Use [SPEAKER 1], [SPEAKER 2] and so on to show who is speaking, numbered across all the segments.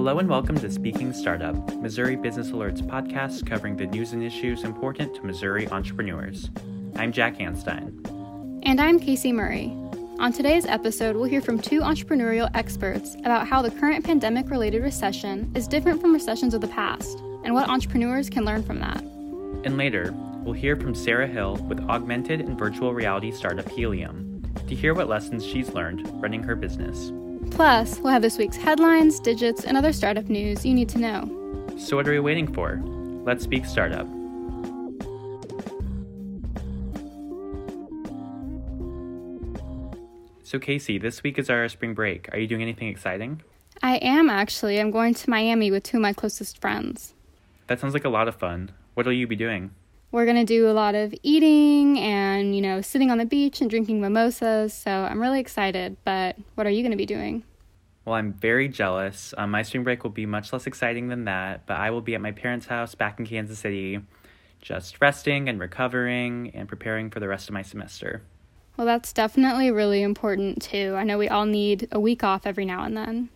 [SPEAKER 1] Hello and welcome to Speaking Startup, Missouri Business Alert's podcast covering the news and issues important to Missouri entrepreneurs. I'm Jack Hanstein.
[SPEAKER 2] And I'm Casey Murray. On today's episode, we'll hear from two entrepreneurial experts about how the current pandemic related recession is different from recessions of the past and what entrepreneurs can learn from that.
[SPEAKER 1] And later, we'll hear from Sarah Hill with augmented and virtual reality startup Helium to hear what lessons she's learned running her business.
[SPEAKER 2] Plus, we'll have this week's headlines, digits, and other startup news you need to know.
[SPEAKER 1] So, what are we waiting for? Let's speak startup. So, Casey, this week is our spring break. Are you doing anything exciting?
[SPEAKER 2] I am actually. I'm going to Miami with two of my closest friends.
[SPEAKER 1] That sounds like a lot of fun. What will you be doing?
[SPEAKER 2] We're going to do a lot of eating and, you know, sitting on the beach and drinking mimosas. So I'm really excited. But what are you going to be doing?
[SPEAKER 1] Well, I'm very jealous. Um, my spring break will be much less exciting than that, but I will be at my parents' house back in Kansas City, just resting and recovering and preparing for the rest of my semester.
[SPEAKER 2] Well, that's definitely really important too. I know we all need a week off every now and then.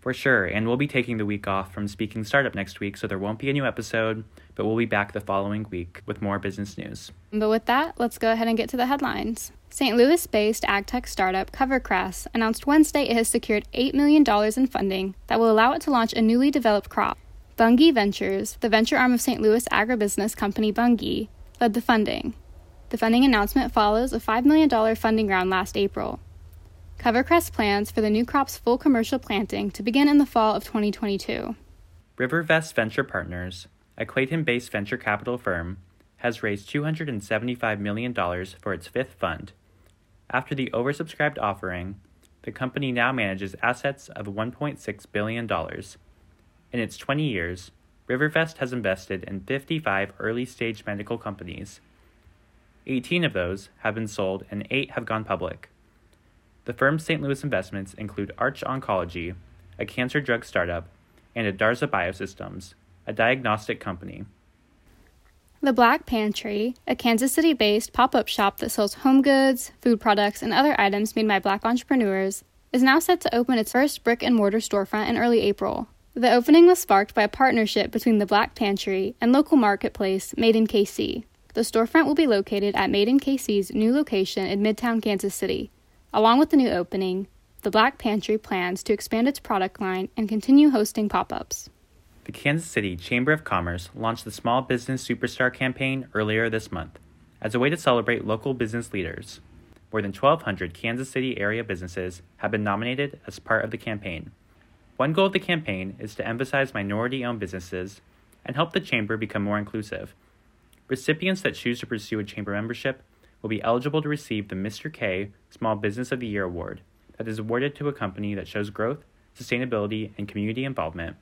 [SPEAKER 1] For sure. And we'll be taking the week off from Speaking Startup next week, so there won't be a new episode, but we'll be back the following week with more business news.
[SPEAKER 2] But with that, let's go ahead and get to the headlines. St. Louis based agtech startup CoverCress announced Wednesday it has secured $8 million in funding that will allow it to launch a newly developed crop. Bunge Ventures, the venture arm of St. Louis agribusiness company Bunge, led the funding. The funding announcement follows a $5 million funding round last April. CoverCress plans for the new crop's full commercial planting to begin in the fall of 2022.
[SPEAKER 1] Rivervest Venture Partners, a Clayton based venture capital firm, has raised $275 million for its fifth fund. After the oversubscribed offering, the company now manages assets of $1.6 billion. In its 20 years, Rivervest has invested in 55 early stage medical companies. 18 of those have been sold and 8 have gone public. The firm's St. Louis investments include Arch Oncology, a cancer drug startup, and Adarza Biosystems, a diagnostic company.
[SPEAKER 2] The Black Pantry, a Kansas City based pop up shop that sells home goods, food products, and other items made by black entrepreneurs, is now set to open its first brick and mortar storefront in early April. The opening was sparked by a partnership between the Black Pantry and local marketplace Made in KC. The storefront will be located at Made in KC's new location in Midtown Kansas City, Along with the new opening, the Black Pantry plans to expand its product line and continue hosting pop ups.
[SPEAKER 1] The Kansas City Chamber of Commerce launched the Small Business Superstar campaign earlier this month as a way to celebrate local business leaders. More than 1,200 Kansas City area businesses have been nominated as part of the campaign. One goal of the campaign is to emphasize minority owned businesses and help the Chamber become more inclusive. Recipients that choose to pursue a Chamber membership will be eligible to receive the Mr. K Small Business of the Year award that is awarded to a company that shows growth, sustainability, and community involvement.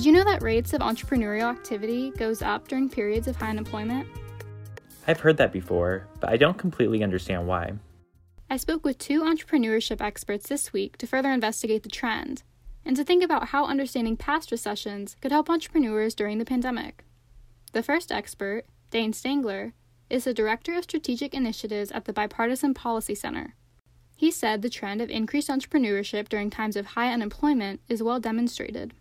[SPEAKER 2] Did you know that rates of entrepreneurial activity goes up during periods of high unemployment?
[SPEAKER 1] I've heard that before, but I don't completely understand why.
[SPEAKER 2] I spoke with two entrepreneurship experts this week to further investigate the trend and to think about how understanding past recessions could help entrepreneurs during the pandemic. The first expert, Dane Stangler, is the Director of Strategic Initiatives at the Bipartisan Policy Center. He said the trend of increased entrepreneurship during times of high unemployment is well demonstrated.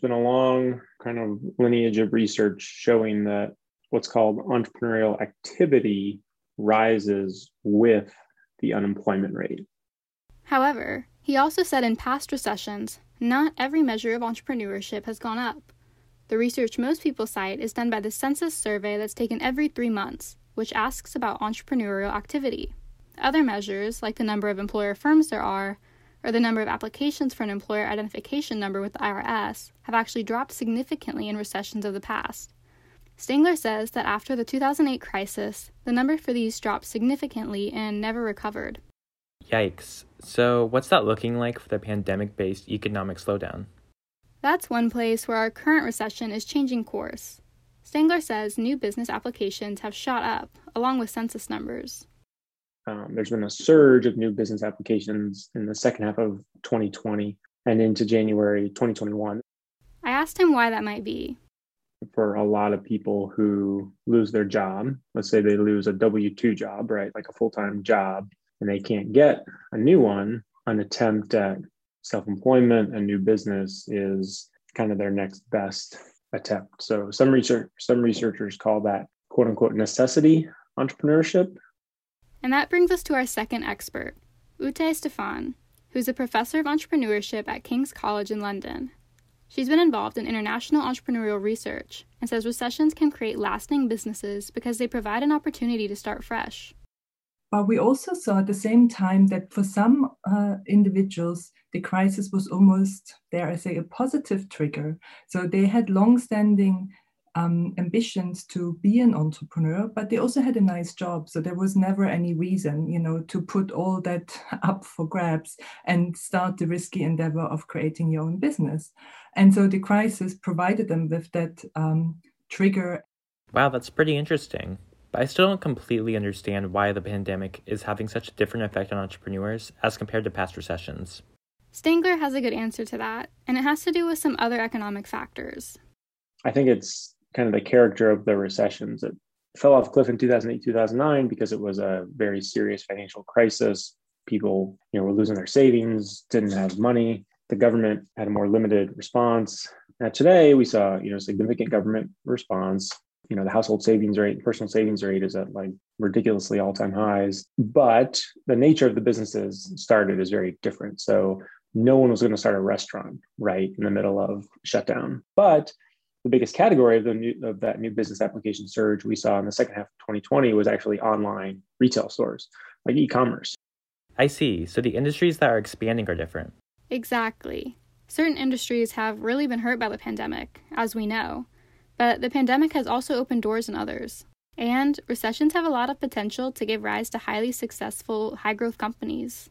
[SPEAKER 3] Been a long kind of lineage of research showing that what's called entrepreneurial activity rises with the unemployment rate.
[SPEAKER 2] However, he also said in past recessions, not every measure of entrepreneurship has gone up. The research most people cite is done by the census survey that's taken every three months, which asks about entrepreneurial activity. Other measures, like the number of employer firms there are, or the number of applications for an employer identification number with the IRS have actually dropped significantly in recessions of the past. Stangler says that after the 2008 crisis, the number for these dropped significantly and never recovered.
[SPEAKER 1] Yikes. So, what's that looking like for the pandemic based economic slowdown?
[SPEAKER 2] That's one place where our current recession is changing course. Stangler says new business applications have shot up, along with census numbers.
[SPEAKER 3] Um, there's been a surge of new business applications in the second half of 2020 and into January 2021.
[SPEAKER 2] I asked him why that might be.
[SPEAKER 3] For a lot of people who lose their job, let's say they lose a W 2 job, right? Like a full time job, and they can't get a new one, an attempt at self employment and new business is kind of their next best attempt. So some research some researchers call that quote unquote necessity entrepreneurship.
[SPEAKER 2] And that brings us to our second expert, Ute Stephan, who's a professor of entrepreneurship at King's College in London. She's been involved in international entrepreneurial research and says recessions can create lasting businesses because they provide an opportunity to start fresh.
[SPEAKER 4] But we also saw at the same time that for some uh, individuals, the crisis was almost, there I say, a positive trigger. So they had long-standing um, ambitions to be an entrepreneur, but they also had a nice job. So there was never any reason, you know, to put all that up for grabs and start the risky endeavor of creating your own business. And so the crisis provided them with that um, trigger.
[SPEAKER 1] Wow, that's pretty interesting. But I still don't completely understand why the pandemic is having such a different effect on entrepreneurs as compared to past recessions.
[SPEAKER 2] Stangler has a good answer to that, and it has to do with some other economic factors.
[SPEAKER 3] I think it's kind of the character of the recessions. It fell off cliff in 2008, 2009 because it was a very serious financial crisis. People, you know, were losing their savings, didn't have money. The government had a more limited response. Now today we saw, you know, significant government response. You know, the household savings rate, personal savings rate is at like ridiculously all-time highs. But the nature of the businesses started is very different. So no one was going to start a restaurant right in the middle of shutdown. But the biggest category of the new, of that new business application surge we saw in the second half of 2020 was actually online retail stores, like e-commerce.
[SPEAKER 1] I see. So the industries that are expanding are different.
[SPEAKER 2] Exactly. Certain industries have really been hurt by the pandemic, as we know, but the pandemic has also opened doors in others. And recessions have a lot of potential to give rise to highly successful, high growth companies.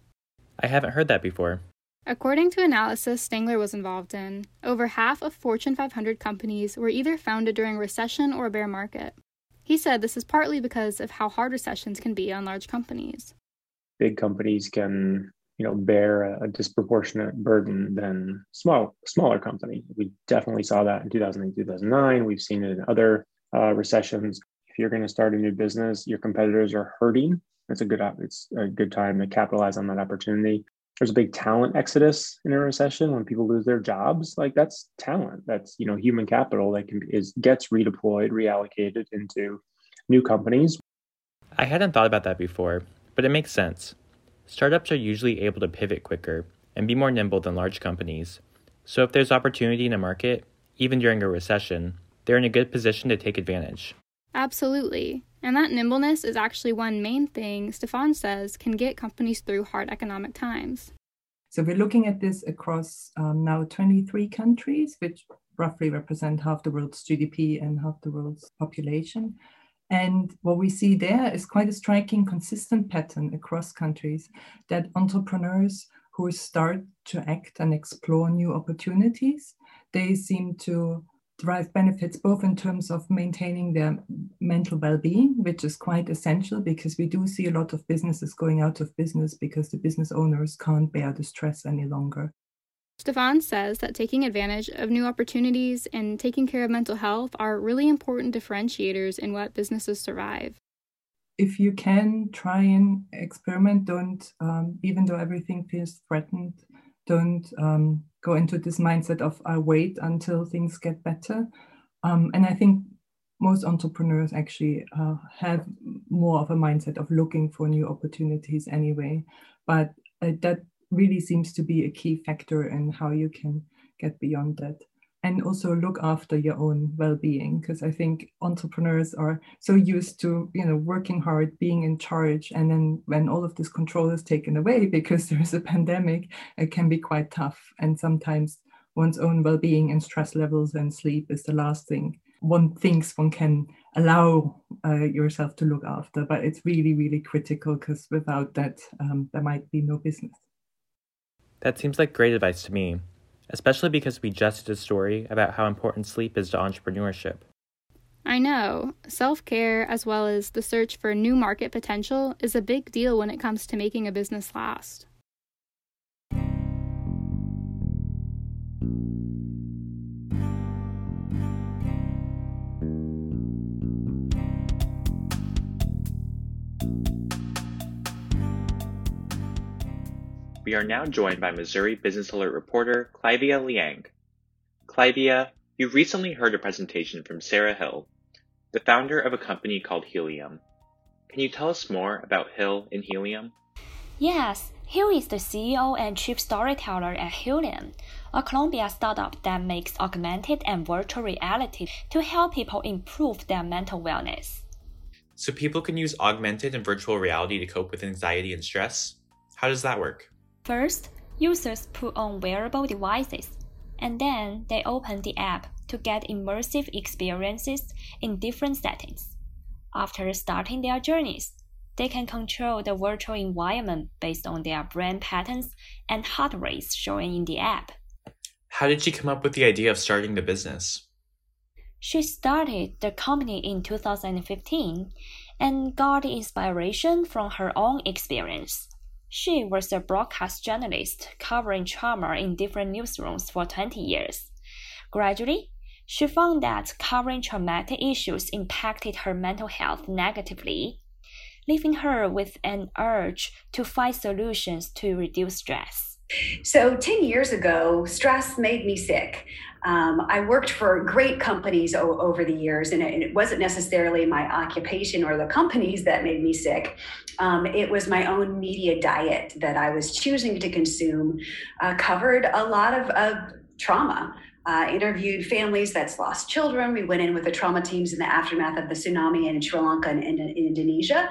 [SPEAKER 1] I haven't heard that before.
[SPEAKER 2] According to analysis Stangler was involved in, over half of Fortune 500 companies were either founded during recession or a bear market. He said this is partly because of how hard recessions can be on large companies.
[SPEAKER 3] Big companies can, you know, bear a, disproportionate burden than small smaller company. We definitely saw that in 2008, 2009. We've seen it in other uh, recessions. If you're going to start a new business, your competitors are hurting. It's a good it's a good time to capitalize on that opportunity there's a big talent exodus in a recession when people lose their jobs like that's talent. That's you know human capital that can is gets redeployed reallocated into new companies.
[SPEAKER 1] I hadn't thought about that before but it makes sense. Startups are usually able to pivot quicker and be more nimble than large companies. So if there's opportunity in a market even during a recession they're in a good position to take advantage.
[SPEAKER 2] Absolutely and that nimbleness is actually one main thing Stephan says can get companies through hard economic times.
[SPEAKER 4] So we're looking at this across um, now 23 countries, which roughly represent half the world's GDP and half the world's population. And what we see there is quite a striking, consistent pattern across countries that entrepreneurs who start to act and explore new opportunities, they seem to derive benefits both in terms of maintaining their mental well-being which is quite essential because we do see a lot of businesses going out of business because the business owners can't bear the stress any longer
[SPEAKER 2] Stephan says that taking advantage of new opportunities and taking care of mental health are really important differentiators in what businesses survive.
[SPEAKER 4] If you can try and experiment, don't, um, even though everything feels threatened, don't um, go into this mindset of I wait until things get better. Um, and I think most entrepreneurs actually uh, have more of a mindset of looking for new opportunities anyway. But uh, that really seems to be a key factor in how you can get beyond that and also look after your own well-being because i think entrepreneurs are so used to you know working hard being in charge and then when all of this control is taken away because there's a pandemic it can be quite tough. And sometimes one's own well-being and stress levels and sleep is the last thing one thinks one can allow uh, yourself to look after. But it's really really critical because without that um, there might be no business.
[SPEAKER 1] That seems like great advice to me especially because we just did a story about how important sleep is to entrepreneurship.
[SPEAKER 2] I know. Self care, as well as the search for new market potential, is a big deal when it comes to making a business last.
[SPEAKER 1] We are now joined by Missouri Business Alert reporter Clivia Liang. Clivia, you recently heard a presentation from Sarah Hill, the founder of a company called Helium. Can you tell us more about Hill and Helium?
[SPEAKER 5] Yes, Hill is the CEO and chief storyteller at Helium, a Columbia startup that makes augmented and virtual reality to help people improve their mental wellness.
[SPEAKER 1] So people can use augmented and virtual reality to cope with anxiety and stress? How does that work?
[SPEAKER 5] First, users put on wearable devices, and then they open the app to get immersive experiences in different settings. After starting their journeys, they can control the virtual environment based on their brain patterns and heart rates showing in the app.
[SPEAKER 1] How did she come up with the idea of starting the business?
[SPEAKER 5] She started the company in 2015 and got inspiration from her own experience. She was a broadcast journalist covering trauma in different newsrooms for 20 years. Gradually, she found that covering traumatic issues impacted her mental health negatively, leaving her with an urge to find solutions to reduce stress.
[SPEAKER 6] So, 10 years ago, stress made me sick. Um, I worked for great companies o- over the years, and it, and it, wasn't necessarily my occupation or the companies that made me sick. Um, it was my own media diet that I was choosing to consume, uh, covered a lot of, of trauma uh, interviewed families that's lost children. We went in with the trauma teams in the aftermath of the tsunami in Sri Lanka and in, in Indonesia.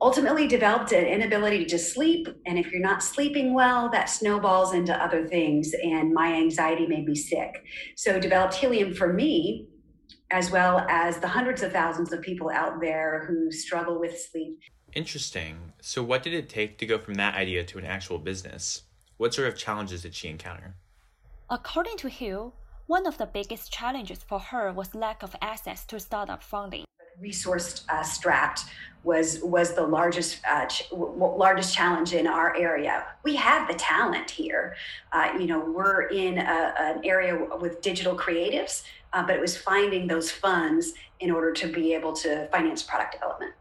[SPEAKER 6] Ultimately, developed an inability to sleep. And if you're not sleeping well, that snowballs into other things. And my anxiety made me sick. So, developed helium for me, as well as the hundreds of thousands of people out there who struggle with sleep.
[SPEAKER 1] Interesting. So, what did it take to go from that idea to an actual business? What sort of challenges did she encounter?
[SPEAKER 5] According to Hill, one of the biggest challenges for her was lack of access to startup funding.
[SPEAKER 6] Resource uh, strapped was was the largest uh, ch- w- largest challenge in our area. We have the talent here. Uh, you know, we're in a, an area with digital creatives, uh, but it was finding those funds in order to be able to finance product development.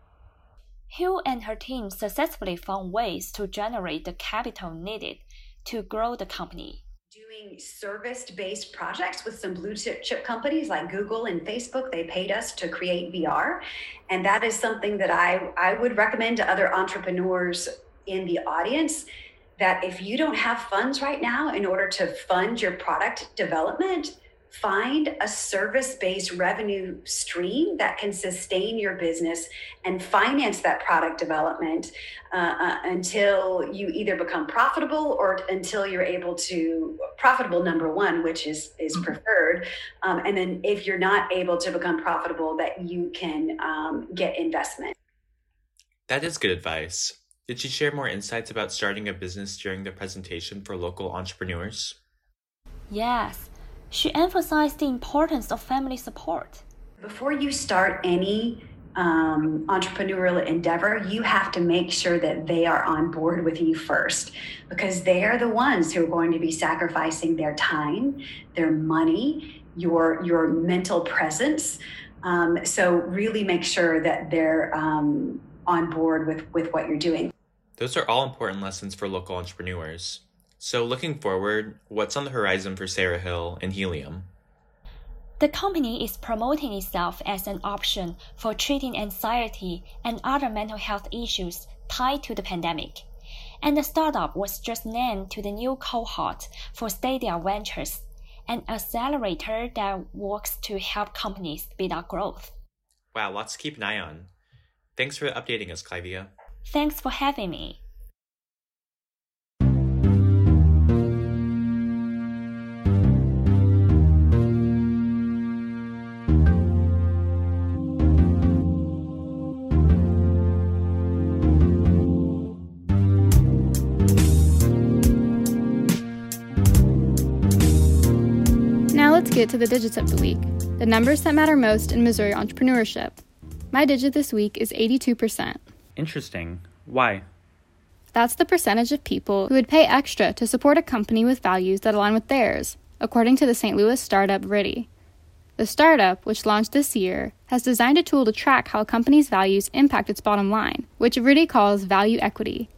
[SPEAKER 5] Hill and her team successfully found ways to generate the capital needed to grow the company
[SPEAKER 6] doing service based projects with some blue chip companies like Google and Facebook. They paid us to create VR. And that is something that I, I would recommend to other entrepreneurs in the audience that if you don't have funds right now in order to fund your product development, find a service based revenue stream that can sustain your business and finance that product development uh, uh, until you either become profitable or until you're able to profitable number one which is is mm-hmm. preferred. Um, and then if you're not able to become profitable that you can um, get investment.
[SPEAKER 1] That is good advice. Did she share more insights about starting a business during the presentation for local entrepreneurs?
[SPEAKER 5] Yes she emphasized the importance of family support.
[SPEAKER 6] Before you start any um, entrepreneurial endeavor, you have to make sure that they are on board with you first because they are the ones who are going to be sacrificing their time, their money, your your mental presence. Um, so really make sure that they're um, on board with with what you're doing.
[SPEAKER 1] Those are all important lessons for local entrepreneurs. So, looking forward, what's on the horizon for Sarah Hill and Helium?
[SPEAKER 5] The company is promoting itself as an option for treating anxiety and other mental health issues tied to the pandemic. And the startup was just named to the new cohort for Stadia Ventures, an accelerator that works to help companies speed up growth.
[SPEAKER 1] Wow, lots to keep an eye on. Thanks for updating us, Clivia.
[SPEAKER 5] Thanks for having me.
[SPEAKER 2] Get to the digits of the week. the numbers that matter most in Missouri entrepreneurship. My digit this week is 82%.
[SPEAKER 1] Interesting. Why?
[SPEAKER 2] That's the percentage of people who would pay extra to support a company with values that align with theirs, according to the St. Louis startup Riddy. The startup, which launched this year, has designed a tool to track how a company's values impact its bottom line, which Riddy calls value equity.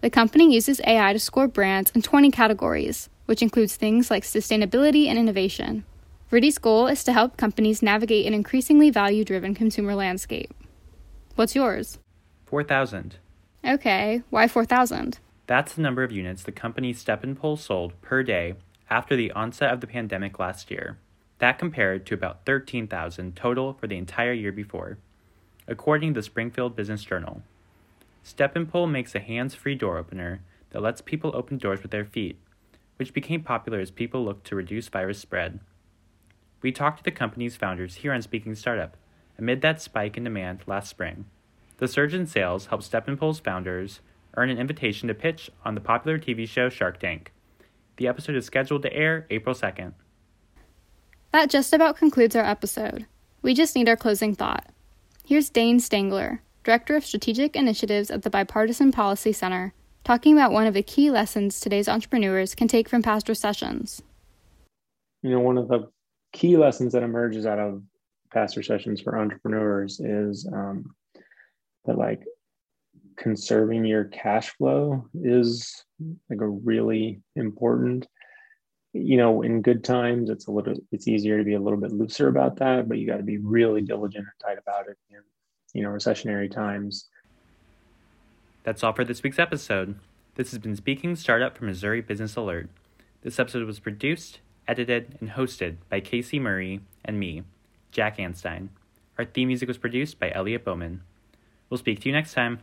[SPEAKER 2] The company uses AI to score brands in 20 categories, which includes things like sustainability and innovation. Riddy's goal is to help companies navigate an increasingly value driven consumer landscape. What's yours?
[SPEAKER 1] 4,000.
[SPEAKER 2] Okay, why 4,000?
[SPEAKER 1] That's the number of units the company Step and Pull sold per day after the onset of the pandemic last year. That compared to about 13,000 total for the entire year before, according to the Springfield Business Journal. Step and Pull makes a hands free door opener that lets people open doors with their feet, which became popular as people looked to reduce virus spread. We talked to the company's founders here on Speaking Startup amid that spike in demand last spring. The surge in sales helped Step and Pull's founders earn an invitation to pitch on the popular TV show Shark Tank. The episode is scheduled to air April 2nd.
[SPEAKER 2] That just about concludes our episode. We just need our closing thought. Here's Dane Stangler, Director of Strategic Initiatives at the Bipartisan Policy Center, talking about one of the key lessons today's entrepreneurs can take from past recessions.
[SPEAKER 3] You know, one of the key lessons that emerges out of past recessions for entrepreneurs is um, that like conserving your cash flow is like a really important you know in good times it's a little it's easier to be a little bit looser about that but you got to be really diligent and tight about it in you know recessionary times.
[SPEAKER 1] That's all for this week's episode. This has been speaking startup from missouri business alert. This episode was produced edited and hosted by casey murray and me jack anstein. Our theme music was produced by elliot bowman. We'll speak to you next time